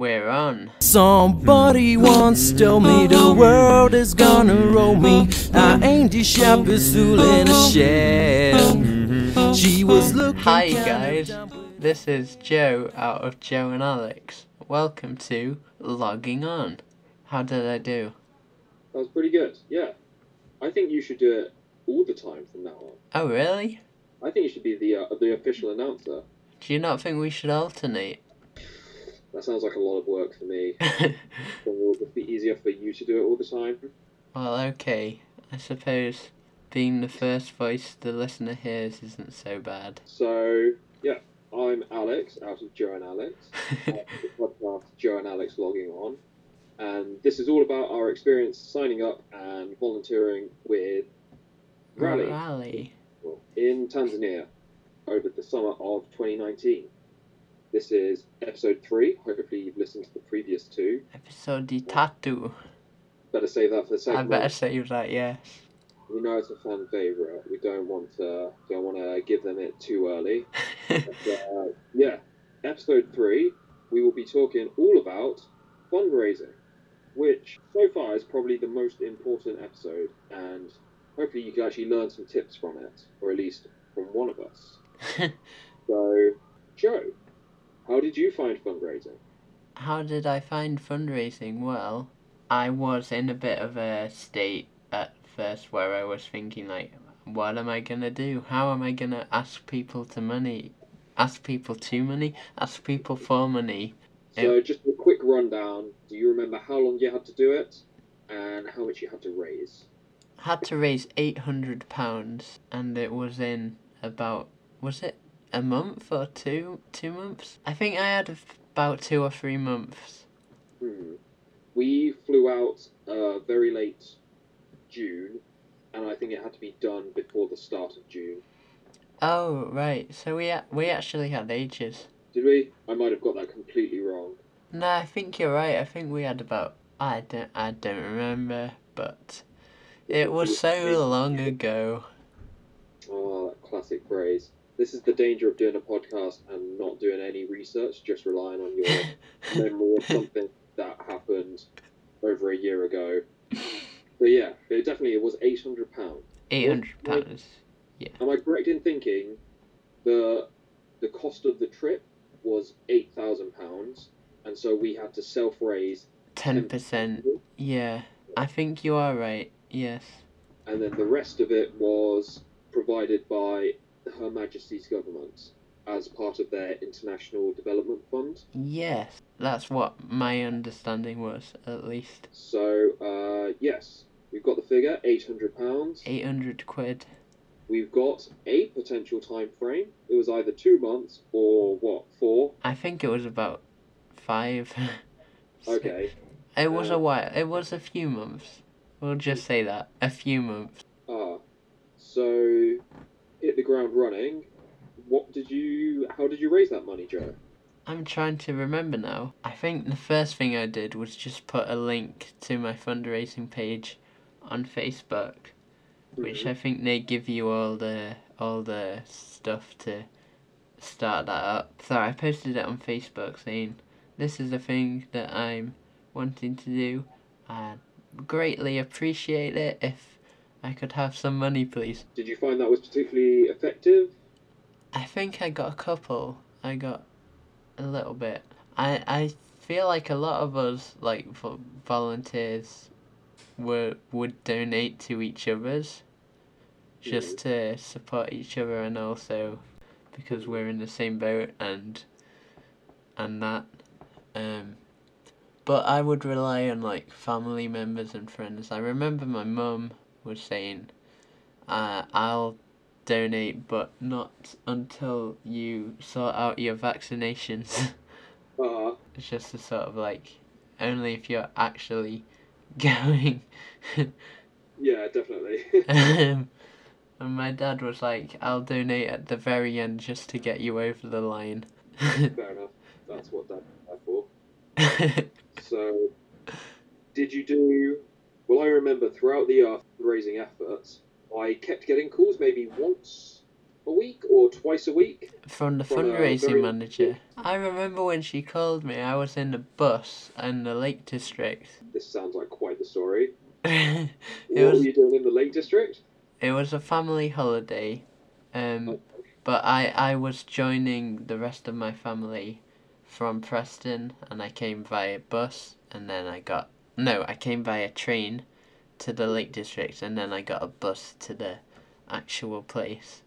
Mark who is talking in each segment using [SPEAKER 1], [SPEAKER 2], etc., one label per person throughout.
[SPEAKER 1] We're on.
[SPEAKER 2] Somebody once told me the world is gonna roll me. I ain't the sharpest tool in a shed. She was looking.
[SPEAKER 1] Hi guys, this is Joe out of Joe and Alex. Welcome to Logging On. How did I do?
[SPEAKER 3] That was pretty good. Yeah, I think you should do it all the time from now on.
[SPEAKER 1] Oh really?
[SPEAKER 3] I think you should be the uh, the official announcer.
[SPEAKER 1] Do you not think we should alternate?
[SPEAKER 3] That sounds like a lot of work for me. Then it will just be easier for you to do it all the time.
[SPEAKER 1] well, okay. I suppose being the first voice the listener hears isn't so bad.
[SPEAKER 3] So yeah, I'm Alex out of Joe and Alex. the podcast Joe and Alex logging on, and this is all about our experience signing up and volunteering with Raleigh
[SPEAKER 1] Raleigh.
[SPEAKER 3] in Tanzania over the summer of 2019. This is episode three. Hopefully, you've listened to the previous two.
[SPEAKER 1] Episode di tatu.
[SPEAKER 3] Better save that for the
[SPEAKER 1] I better
[SPEAKER 3] one.
[SPEAKER 1] save that, yes.
[SPEAKER 3] We know it's a fan favourite. We don't want to don't want to give them it too early. But, uh, yeah, episode three. We will be talking all about fundraising, which so far is probably the most important episode, and hopefully you can actually learn some tips from it, or at least from one of us. So, Joe, how did you find fundraising?
[SPEAKER 1] How did I find fundraising? Well, I was in a bit of a state at first where I was thinking like, what am I gonna do? How am I gonna ask people to money? Ask people to money? Ask people for money?
[SPEAKER 3] So, just a quick rundown. Do you remember how long you had to do it, and how much you had to raise?
[SPEAKER 1] Had to raise eight hundred pounds, and it was in about was it a month or two two months? I think I had about two or three months.
[SPEAKER 3] Hmm. We flew out uh, very late June, and I think it had to be done before the start of June.
[SPEAKER 1] Oh right, so we we actually had ages.
[SPEAKER 3] Did we? I might have got that completely wrong.
[SPEAKER 1] No, I think you're right. I think we had about I don't I don't remember, but it was so long ago.
[SPEAKER 3] Oh, that classic phrase. This is the danger of doing a podcast and not doing any research, just relying on your memory of something that happened over a year ago. But yeah, it definitely it was eight hundred pounds.
[SPEAKER 1] Eight hundred pounds. Yeah.
[SPEAKER 3] Am I correct in thinking the the cost of the trip was eight thousand pounds, and so we had to self raise,
[SPEAKER 1] Ten percent. Yeah, I think you are right. Yes.
[SPEAKER 3] and then the rest of it was provided by Her Majesty's government as part of their international development fund.
[SPEAKER 1] Yes, that's what my understanding was at least.
[SPEAKER 3] So uh, yes, we've got the figure eight hundred pounds.
[SPEAKER 1] Eight hundred quid.
[SPEAKER 3] We've got a potential time frame. It was either two months or what four.
[SPEAKER 1] I think it was about five.
[SPEAKER 3] Okay.
[SPEAKER 1] It was
[SPEAKER 3] Uh,
[SPEAKER 1] a while. It was a few months. We'll just say that. A few months.
[SPEAKER 3] Ah, so hit the ground running. What did you? How did you raise that money, Joe?
[SPEAKER 1] I'm trying to remember now. I think the first thing I did was just put a link to my fundraising page on Facebook, which mm-hmm. I think they give you all the all the stuff to start that up. So I posted it on Facebook saying, "This is the thing that I'm wanting to do. I greatly appreciate it if I could have some money, please."
[SPEAKER 3] Did you find that was particularly effective?
[SPEAKER 1] I think I got a couple. I got a little bit. I I feel like a lot of us like vo- volunteers were would donate to each other's just to support each other and also because we're in the same boat and and that um but I would rely on like family members and friends. I remember my mum was saying uh, I'll donate, but not until you sort out your vaccinations.
[SPEAKER 3] Ah,
[SPEAKER 1] it's just a sort of like, only if you're actually going.
[SPEAKER 3] yeah, definitely.
[SPEAKER 1] um, and my dad was like, I'll donate at the very end just to get you over the line.
[SPEAKER 3] Fair enough. That's what that's for. So, did you do? Well, I remember throughout the uh, raising efforts, I kept getting calls maybe once a week or twice a week.
[SPEAKER 1] From the
[SPEAKER 3] From
[SPEAKER 1] fundraising
[SPEAKER 3] very-
[SPEAKER 1] manager. I remember when she called me, I was in the bus in the Lake District.
[SPEAKER 3] This sounds like quite the story.
[SPEAKER 1] it
[SPEAKER 3] what
[SPEAKER 1] was
[SPEAKER 3] were you doing in the Lake District?
[SPEAKER 1] it was a family holiday. Um but I I was joining the rest of my family from Preston and I came via bus and then I got no, I came by a train to the Lake District and then I got a bus to the actual place.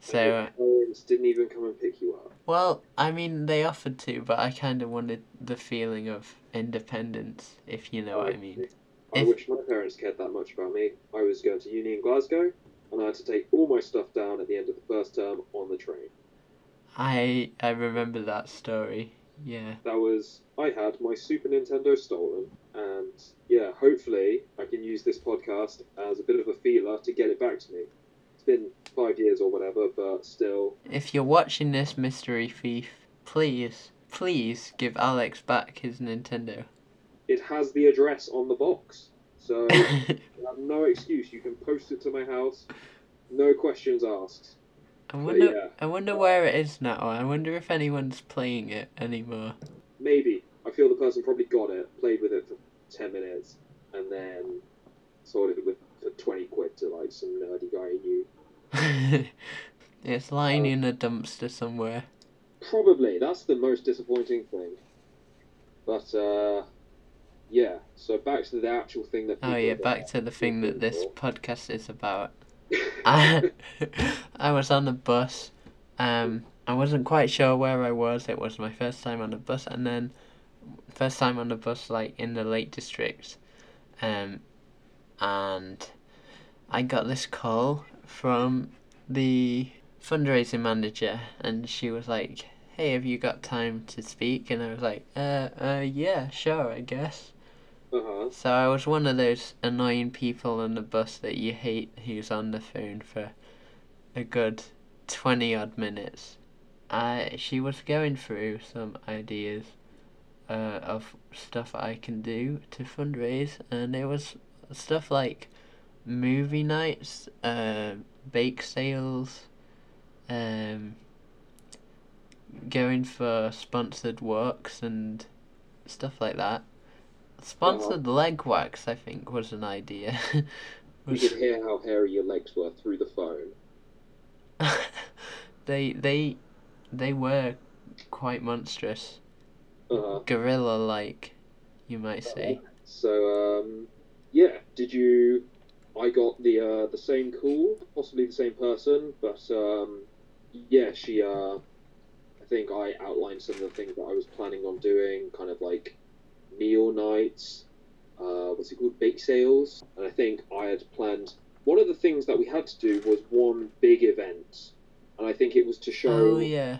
[SPEAKER 1] So uh,
[SPEAKER 3] parents didn't even come and pick you up.
[SPEAKER 1] Well, I mean, they offered to, but I kind of wanted the feeling of independence, if you know what I mean.
[SPEAKER 3] I
[SPEAKER 1] If-
[SPEAKER 3] wish my parents cared that much about me. I was going to uni in Glasgow, and I had to take all my stuff down at the end of the first term on the train.
[SPEAKER 1] I I remember that story. Yeah.
[SPEAKER 3] That was I had my Super Nintendo stolen, and yeah, hopefully I can use this podcast as a bit of a feeler to get it back to me. It's been five years or whatever, but still,
[SPEAKER 1] If you're watching this mystery thief, please, please give Alex back his Nintendo.
[SPEAKER 3] it has the address on the box, so you have no excuse. You can post it to my house, no questions asked.
[SPEAKER 1] I wonder
[SPEAKER 3] yeah.
[SPEAKER 1] I wonder where it is now. I wonder if anyone's playing it anymore.
[SPEAKER 3] Maybe I feel the person probably got it, played with it for ten minutes, and then it with for twenty quid to like some nerdy guy he knew.
[SPEAKER 1] it's lying in a dumpster somewhere.
[SPEAKER 3] Probably that's the most disappointing thing. But uh, yeah. So back to the actual thing that.
[SPEAKER 1] Oh yeah, back to the thing that this
[SPEAKER 3] for.
[SPEAKER 1] podcast is about. I, I was on the bus. Um, I wasn't quite sure where I was. It was my first time on the bus, and then first time on the bus, like in the Lake District. Um, and I got this call from the fundraising manager, and she was like, "Hey, have you got time to speak?" And I was like, "Uh, uh, yeah, sure, I guess."
[SPEAKER 3] Uh-huh.
[SPEAKER 1] So I was one of those annoying people on the bus that you hate who's on the phone for a good 20 odd minutes. I she was going through some ideas uh, of stuff I can do to fundraise and it was stuff like movie nights, uh, bake sales, um, going for sponsored walks and stuff like that. Sponsored leg wax, I think, was an idea.
[SPEAKER 3] You
[SPEAKER 1] Was-
[SPEAKER 3] could hear how hairy your legs were through the phone.
[SPEAKER 1] they they they were quite monstrous,
[SPEAKER 3] Uh-huh.
[SPEAKER 1] gorilla like, you might say.
[SPEAKER 3] So um, yeah. Did you? I got the uh, the same call, possibly the same person, but um, yeah, she. Uh, I think I outlined some of the things that I was planning on doing, kind of like meal nights. Uh, what's it called? Bake sales. And I think I had planned. One of the things that we had to do was one big event, and I think it was to show
[SPEAKER 1] Oh yeah,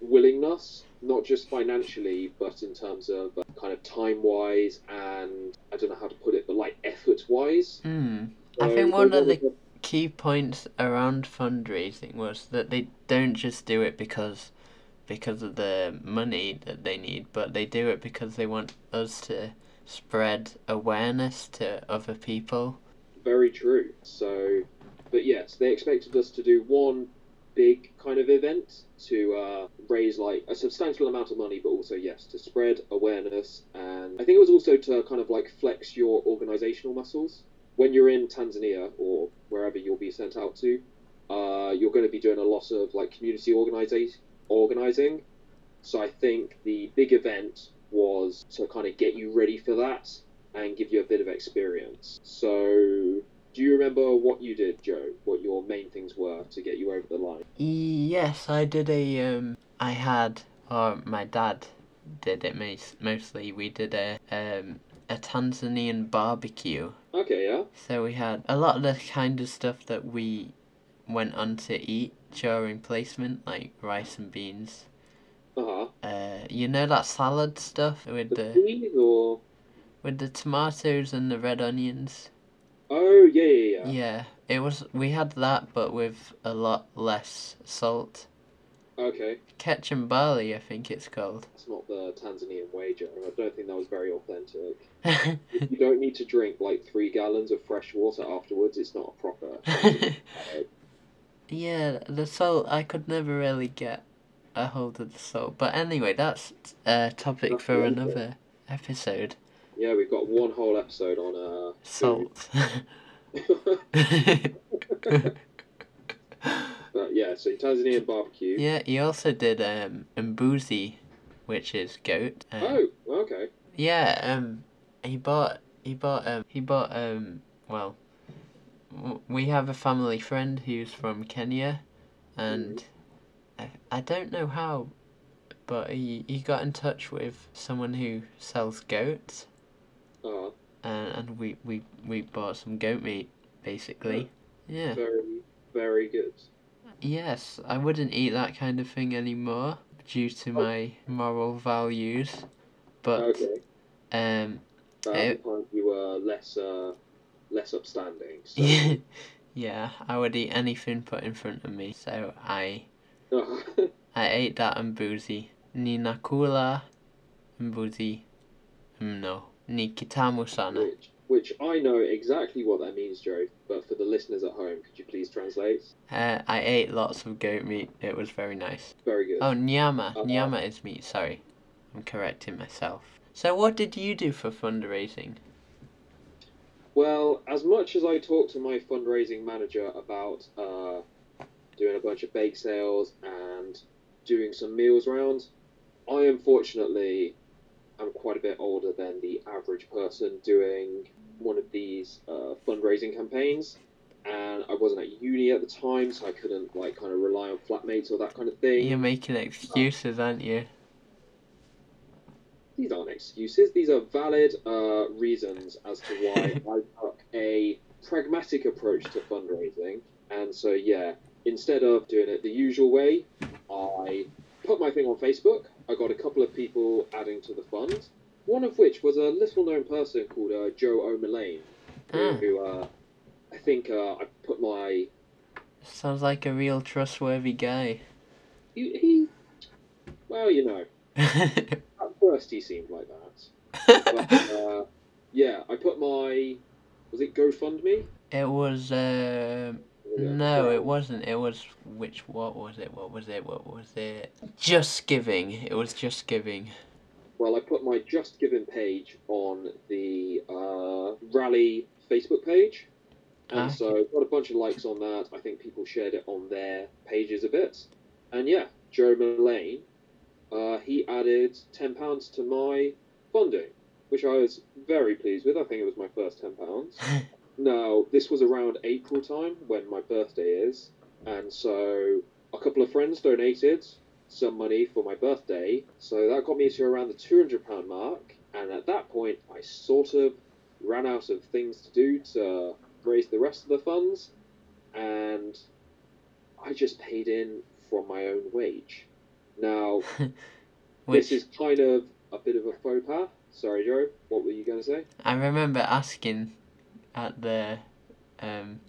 [SPEAKER 3] willingness, not just financially, but in terms of uh, kind of time wise and I don't know how to put it, but like effort wise.
[SPEAKER 1] hmm. I think one of the key points around fundraising was that they don't just do it because because of the money that they need, but they do it because they want us to spread awareness to other people.
[SPEAKER 3] very true. So, but yes, they expected us to do one big kind of event to uh, raise like a substantial amount of money, but also yes, to spread awareness. And I think it was also to kind of like flex your organizational muscles when you're in Tanzania or wherever you'll be sent out to. Uh, you're going to be doing a lot of like community organizing. So I think the big event was to kind of get you ready for that and give you a bit of experience. So, do you remember what you did, Joe? What your main things were to get you over the line?
[SPEAKER 1] Yes, I did a um I had or my dad did it most, mostly. We did a um a Tanzanian barbecue.
[SPEAKER 3] Okay, yeah.
[SPEAKER 1] So we had a lot of the kind of stuff that we went on to eat during placement, like rice and beans.
[SPEAKER 3] Uh huh.
[SPEAKER 1] Uh, you know that salad stuff with
[SPEAKER 3] The
[SPEAKER 1] the with the tomatoes and the red onions.
[SPEAKER 3] Oh yeah yeah yeah.
[SPEAKER 1] Yeah, it was. We had that, but with a lot less salt.
[SPEAKER 3] Okay,
[SPEAKER 1] Kachumbari, I think it's called.
[SPEAKER 3] it's not the Tanzanian Joe. I don't think that was very authentic. You don't need to drink like three gallons of fresh water afterwards. It's not a proper.
[SPEAKER 1] Yeah, the salt, I could never really get a hold of the salt. But anyway, that's a topic
[SPEAKER 3] That's
[SPEAKER 1] for another episode.
[SPEAKER 3] Yeah, we've got one whole episode on uh.
[SPEAKER 1] Salt.
[SPEAKER 3] but yeah, so Tanzanian barbecue.
[SPEAKER 1] yeah, he also did um mbuzi, which is goat. Um,
[SPEAKER 3] Oh, okay.
[SPEAKER 1] Yeah, um, he bought, he bought, um, he bought, um, well, w- we have a family friend who's from Kenya, and I, I don't know how, but he, he got in touch with someone who sells goats,
[SPEAKER 3] Uh,
[SPEAKER 1] and, and we, we, we bought some goat meat, basically. Yeah.
[SPEAKER 3] very, very good.
[SPEAKER 1] Yes, I wouldn't eat that kind of thing anymore due to my moral values, but,
[SPEAKER 3] Okay.
[SPEAKER 1] um,
[SPEAKER 3] But at the time you were less, uh, less upstanding. So.
[SPEAKER 1] yeah, I would eat anything put in front of me. So I I ate that mbuzi. Ni nakula mbuzi mno. Ni kitamu sana.
[SPEAKER 3] which, which I know exactly what that means, Joe. But for the listeners at home, could you please translate?
[SPEAKER 1] Uh, I ate lots of goat meat. It was very nice.
[SPEAKER 3] Very good.
[SPEAKER 1] Oh, nyama.
[SPEAKER 3] Uh-huh.
[SPEAKER 1] Nyama is meat. Sorry. I'm correcting myself. So what did you do for fundraising?
[SPEAKER 3] Well, as much as I talked to my fundraising manager about uh, doing a bunch of bake sales and doing some meals round, I unfortunately am quite a bit older than the average person doing one of these uh, fundraising campaigns. And I wasn't at uni at the time, so I couldn't like kind of rely on flatmates or that kind of thing.
[SPEAKER 1] You're making excuses, aren't you?
[SPEAKER 3] these aren't excuses. These are valid uh, reasons as to why I took a pragmatic approach to fundraising. And so, yeah, instead of doing it the usual way, I put my thing on Facebook. I got a couple of people adding to the fund. One of which was a little-known person called uh, Joe O'Mullane, who,
[SPEAKER 1] Hmm.
[SPEAKER 3] who uh, I think uh, I put my
[SPEAKER 1] Sounds like a real trustworthy guy.
[SPEAKER 3] he, he well, you know, at first he seemed like that. But, uh, yeah, I put my was it GoFundMe?
[SPEAKER 1] It was um no, it wasn't. It was which what was it? What was it? What was it? Just giving. It was just giving.
[SPEAKER 3] Well, I put my Just Giving page on the uh, Raleigh Facebook page, and
[SPEAKER 1] Ah,
[SPEAKER 3] so got a bunch of likes on that. I think people shared it on their pages a bit, and yeah, Joe Mullane, uh, he added ten pounds to my funding, which I was very pleased with. I think it was my first ten pounds. Now, this was around April time when my birthday is, and so a couple of friends donated some money for my birthday, so that got me to around the £200 mark, and at that point, I sort of ran out of things to do to raise the rest of the funds, and I just paid in from my own wage. Now,
[SPEAKER 1] Which
[SPEAKER 3] this is kind of a bit of a faux pas. Sorry, Joe, what were you going to say?
[SPEAKER 1] I remember asking at the um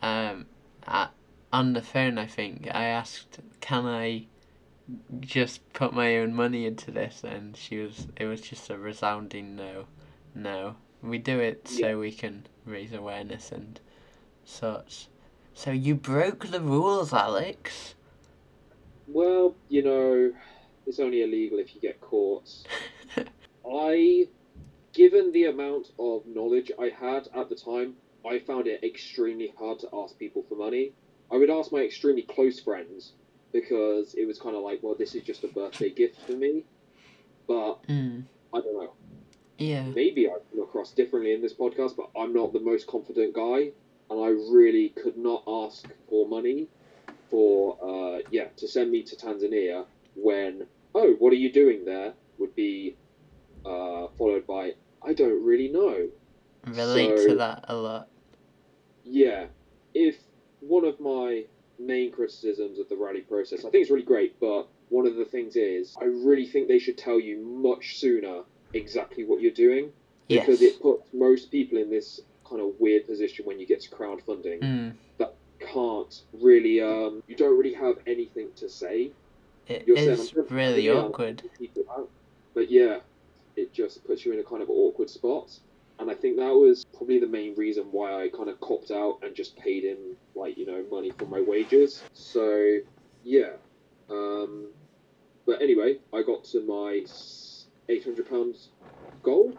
[SPEAKER 1] um at, on the phone I think. I asked can I just put my own money into this? And she was it was just a resounding no no. We do it so we can raise awareness and such. So you broke the rules Alex?
[SPEAKER 3] Well, you know, it's only illegal if you get caught. I, given the amount of knowledge I had at the time, I found it extremely hard to ask people for money. I would ask my extremely close friends because it was kind of like, well, this is just a birthday gift for me. But
[SPEAKER 1] mm.
[SPEAKER 3] I don't know.
[SPEAKER 1] yeah
[SPEAKER 3] Maybe I come across differently in this podcast, but I'm not the most confident guy, and I really could not ask for money for uh, yeah to send me to Tanzania when oh what are you doing there would be uh, followed by I don't really know.
[SPEAKER 1] relate
[SPEAKER 3] So-
[SPEAKER 1] to that a lot
[SPEAKER 3] Yeah, if one of my main criticisms of the Raleigh process, I think it's really great, but one of the things is I really think they should tell you much sooner exactly what you're doing
[SPEAKER 1] yes
[SPEAKER 3] because it puts most people in this kind of weird position when you get to crowdfunding
[SPEAKER 1] mm.
[SPEAKER 3] can't really um you don't really have anything to say
[SPEAKER 1] it
[SPEAKER 3] You're
[SPEAKER 1] is
[SPEAKER 3] "I'm
[SPEAKER 1] really awkward
[SPEAKER 3] helping people out." but yeah it just puts you in a kind of awkward spot and i think that was probably the main reason why i kind of copped out and just paid him, like you know money for my wages. So yeah. Um, but anyway, I got to my eight hundred pounds goal.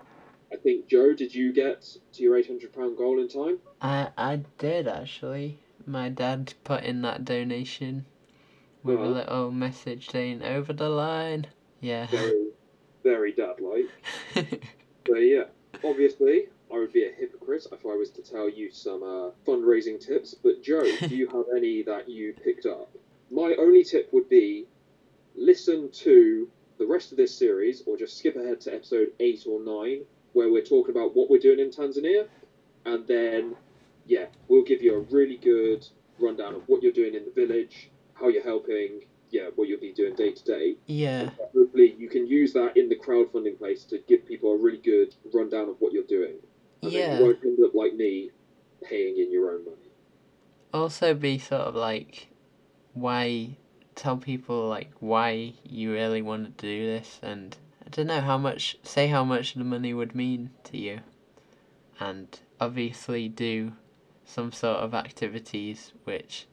[SPEAKER 3] I think Joe, did you get to your eight hundred pound goal in time?
[SPEAKER 1] I I did actually. My dad put in that donation with a
[SPEAKER 3] Uh-huh.
[SPEAKER 1] little message saying over the line. Yeah.
[SPEAKER 3] Very, very dad like. but yeah, obviously I would be a hypocrite if I was to tell you some uh, fundraising tips. But Joe, do you have any that you picked up? My only tip would be listen to the rest of this series, or just skip ahead to episode eight or nine, where we're talking about what we're doing in Tanzania, and then yeah, we'll give you a really good rundown of what you're doing in the village, how you're helping, yeah, what you'll be doing day to day.
[SPEAKER 1] yeah.
[SPEAKER 3] Hopefully, you can use that in the crowdfunding place to give people a really good rundown of what you're doing. And then you won't end up like me, paying in your own money.
[SPEAKER 1] Also be sort of like why tell people like why you really want to do this and I don't know how much say how much the money would mean to you and obviously do some sort of activities which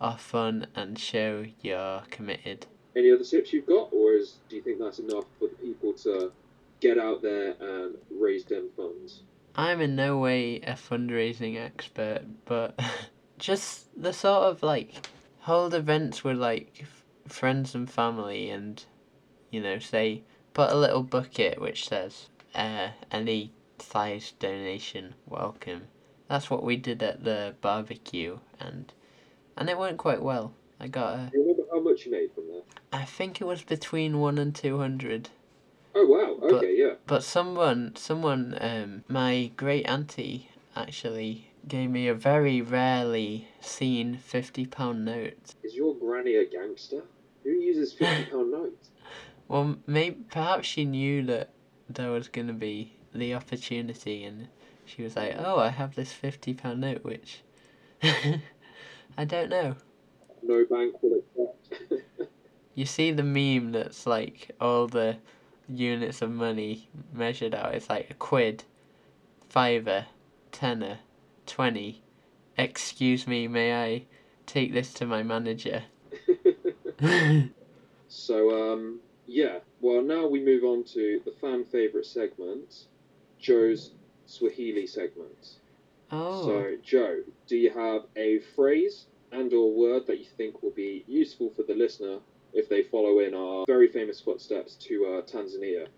[SPEAKER 1] are fun and show you're committed.
[SPEAKER 3] Any other tips you've got, or is do you think that's enough for the people to get out there and raise them funds?
[SPEAKER 1] I'm in no way a fundraising expert, but just the sort of like hold events with like f- friends and family, and you know, say put a little bucket which says uh, any size donation welcome. That's what we did at the barbecue, and and it went quite well. I got a,
[SPEAKER 3] Do you remember how much you made from there?
[SPEAKER 1] I think it was between one and two hundred.
[SPEAKER 3] Oh wow,
[SPEAKER 1] But-
[SPEAKER 3] okay, yeah.
[SPEAKER 1] But someone, someone, um, my great auntie actually gave me a very rarely seen fifty pound note.
[SPEAKER 3] Is your granny a gangster? Who uses fifty pound notes?
[SPEAKER 1] Well, maybe perhaps she knew that there was gonna be the opportunity, and she was like, "Oh, I have this fifty pound note," which I don't know.
[SPEAKER 3] No bank will accept.
[SPEAKER 1] You see the meme that's like all the units of money measured out. It's like a quid, fiver, tenner, twenty. Excuse me, may I take this to my manager?
[SPEAKER 3] So, um, yeah. Well, now we move on to the fan favourite segment, Joe's Swahili segment.
[SPEAKER 1] oh,
[SPEAKER 3] So, Joe, do you have a phrase and or word that you think will be useful for the listener if they follow in our very famous footsteps to uh, Tanzania?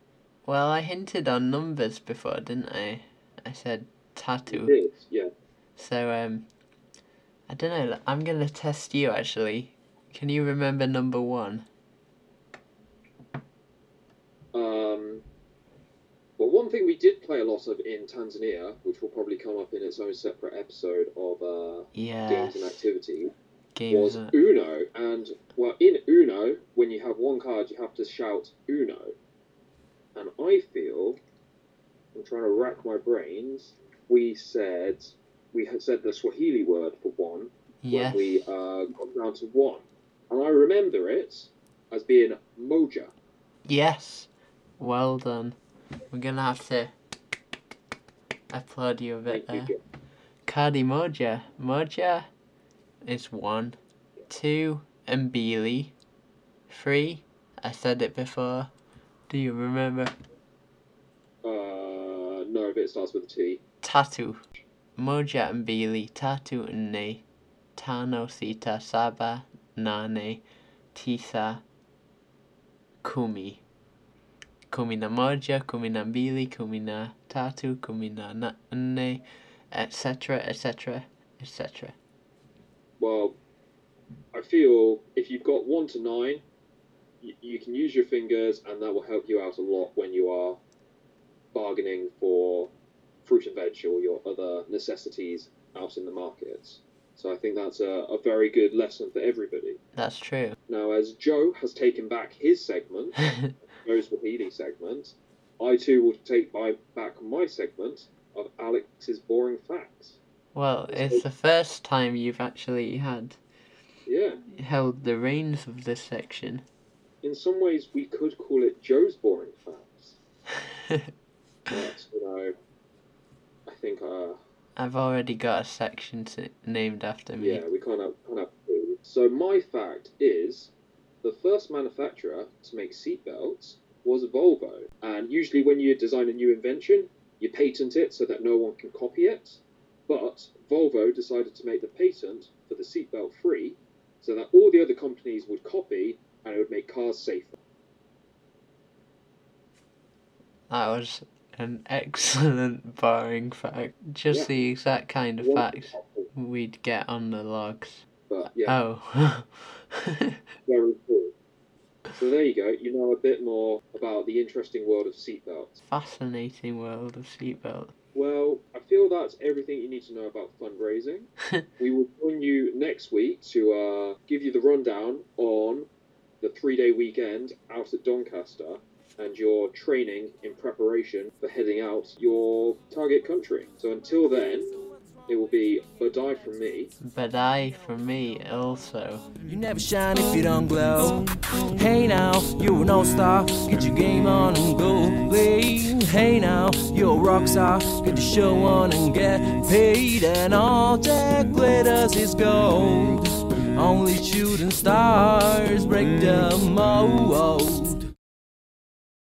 [SPEAKER 1] well, I hinted on numbers before, didn't I? I said tatu.
[SPEAKER 3] did, yeah.
[SPEAKER 1] So um, I don't know. I'm gonna test you actually. Can you remember number one?
[SPEAKER 3] Um, well, one thing we did play a lot of in Tanzania, which will probably come up in its own separate episode of uh,
[SPEAKER 1] Yes.
[SPEAKER 3] games and activity,
[SPEAKER 1] Games.
[SPEAKER 3] was
[SPEAKER 1] are-
[SPEAKER 3] Uno. And, well, in Uno, when you have one card, you have to shout Uno. And I feel, I'm trying to rack my brains, we said, we had said the Swahili word for one
[SPEAKER 1] Yes.
[SPEAKER 3] when we uh, got down to one. And I remember it as being Moja.
[SPEAKER 1] Yes. Well done. We're gonna have to applaud you a bit
[SPEAKER 3] Thank
[SPEAKER 1] there.
[SPEAKER 3] you.
[SPEAKER 1] Kadi Moja. Moja is one. Two, and Mbili. Three, I said it before. Do you remember?
[SPEAKER 3] Uh, no, but it starts with a T.
[SPEAKER 1] Tatu. Moja and Mbili, Tatu Nne, Tano Sita Saba Nane Tisa Kumi. Kumi na moja, kumi na mbili, kumi na tatu, kumi na na- nne, etc., etc., etc.
[SPEAKER 3] Well, I feel if you've got one to nine, you, you can use your fingers, and that will help you out a lot when you are bargaining for fruit and veg or your other necessities out in the markets. So I think that's a, a very good lesson for everybody.
[SPEAKER 1] That's true.
[SPEAKER 3] Now, as Joe has taken back his segment, Joe's Wahidi segment, I too will take my, back my segment of Alex's boring facts.
[SPEAKER 1] well, it's the first time you've actually had
[SPEAKER 3] Yeah.
[SPEAKER 1] held the reins of this section.
[SPEAKER 3] in some ways we could call it Joe's boring facts, but you know, I think uh,
[SPEAKER 1] I've already got a section to, named after me.
[SPEAKER 3] Yeah, we can't have, can't have. So my fact is, the first manufacturer to make seatbelts was Volvo. And usually, when you design a new invention, you patent it so that no one can copy it. But Volvo decided to make the patent for the seatbelt free, so that all the other companies would copy, and it would make cars safer.
[SPEAKER 1] That was an excellent boring fact. Just
[SPEAKER 3] Yeah.
[SPEAKER 1] the exact kind of
[SPEAKER 3] One
[SPEAKER 1] fact we'd get on the logs.
[SPEAKER 3] But yeah,
[SPEAKER 1] Oh.
[SPEAKER 3] very cool. So there you go. You know a bit more about the interesting world of seatbelts.
[SPEAKER 1] Fascinating world of seatbelts.
[SPEAKER 3] Well, I feel that's everything you need to know about fundraising. we will join you next week to uh, give you the rundown on the three day weekend out at Doncaster and your training in preparation for heading out your target country. So until then, it will be a die from me.
[SPEAKER 1] But I, for me, also.
[SPEAKER 2] You never shine if you don't glow. Hey now, you're an all-star. Get your game on and go play. Hey now, you're a rock star. Get the show on and get paid. And all that glitters is gold. Only shooting stars break the mold.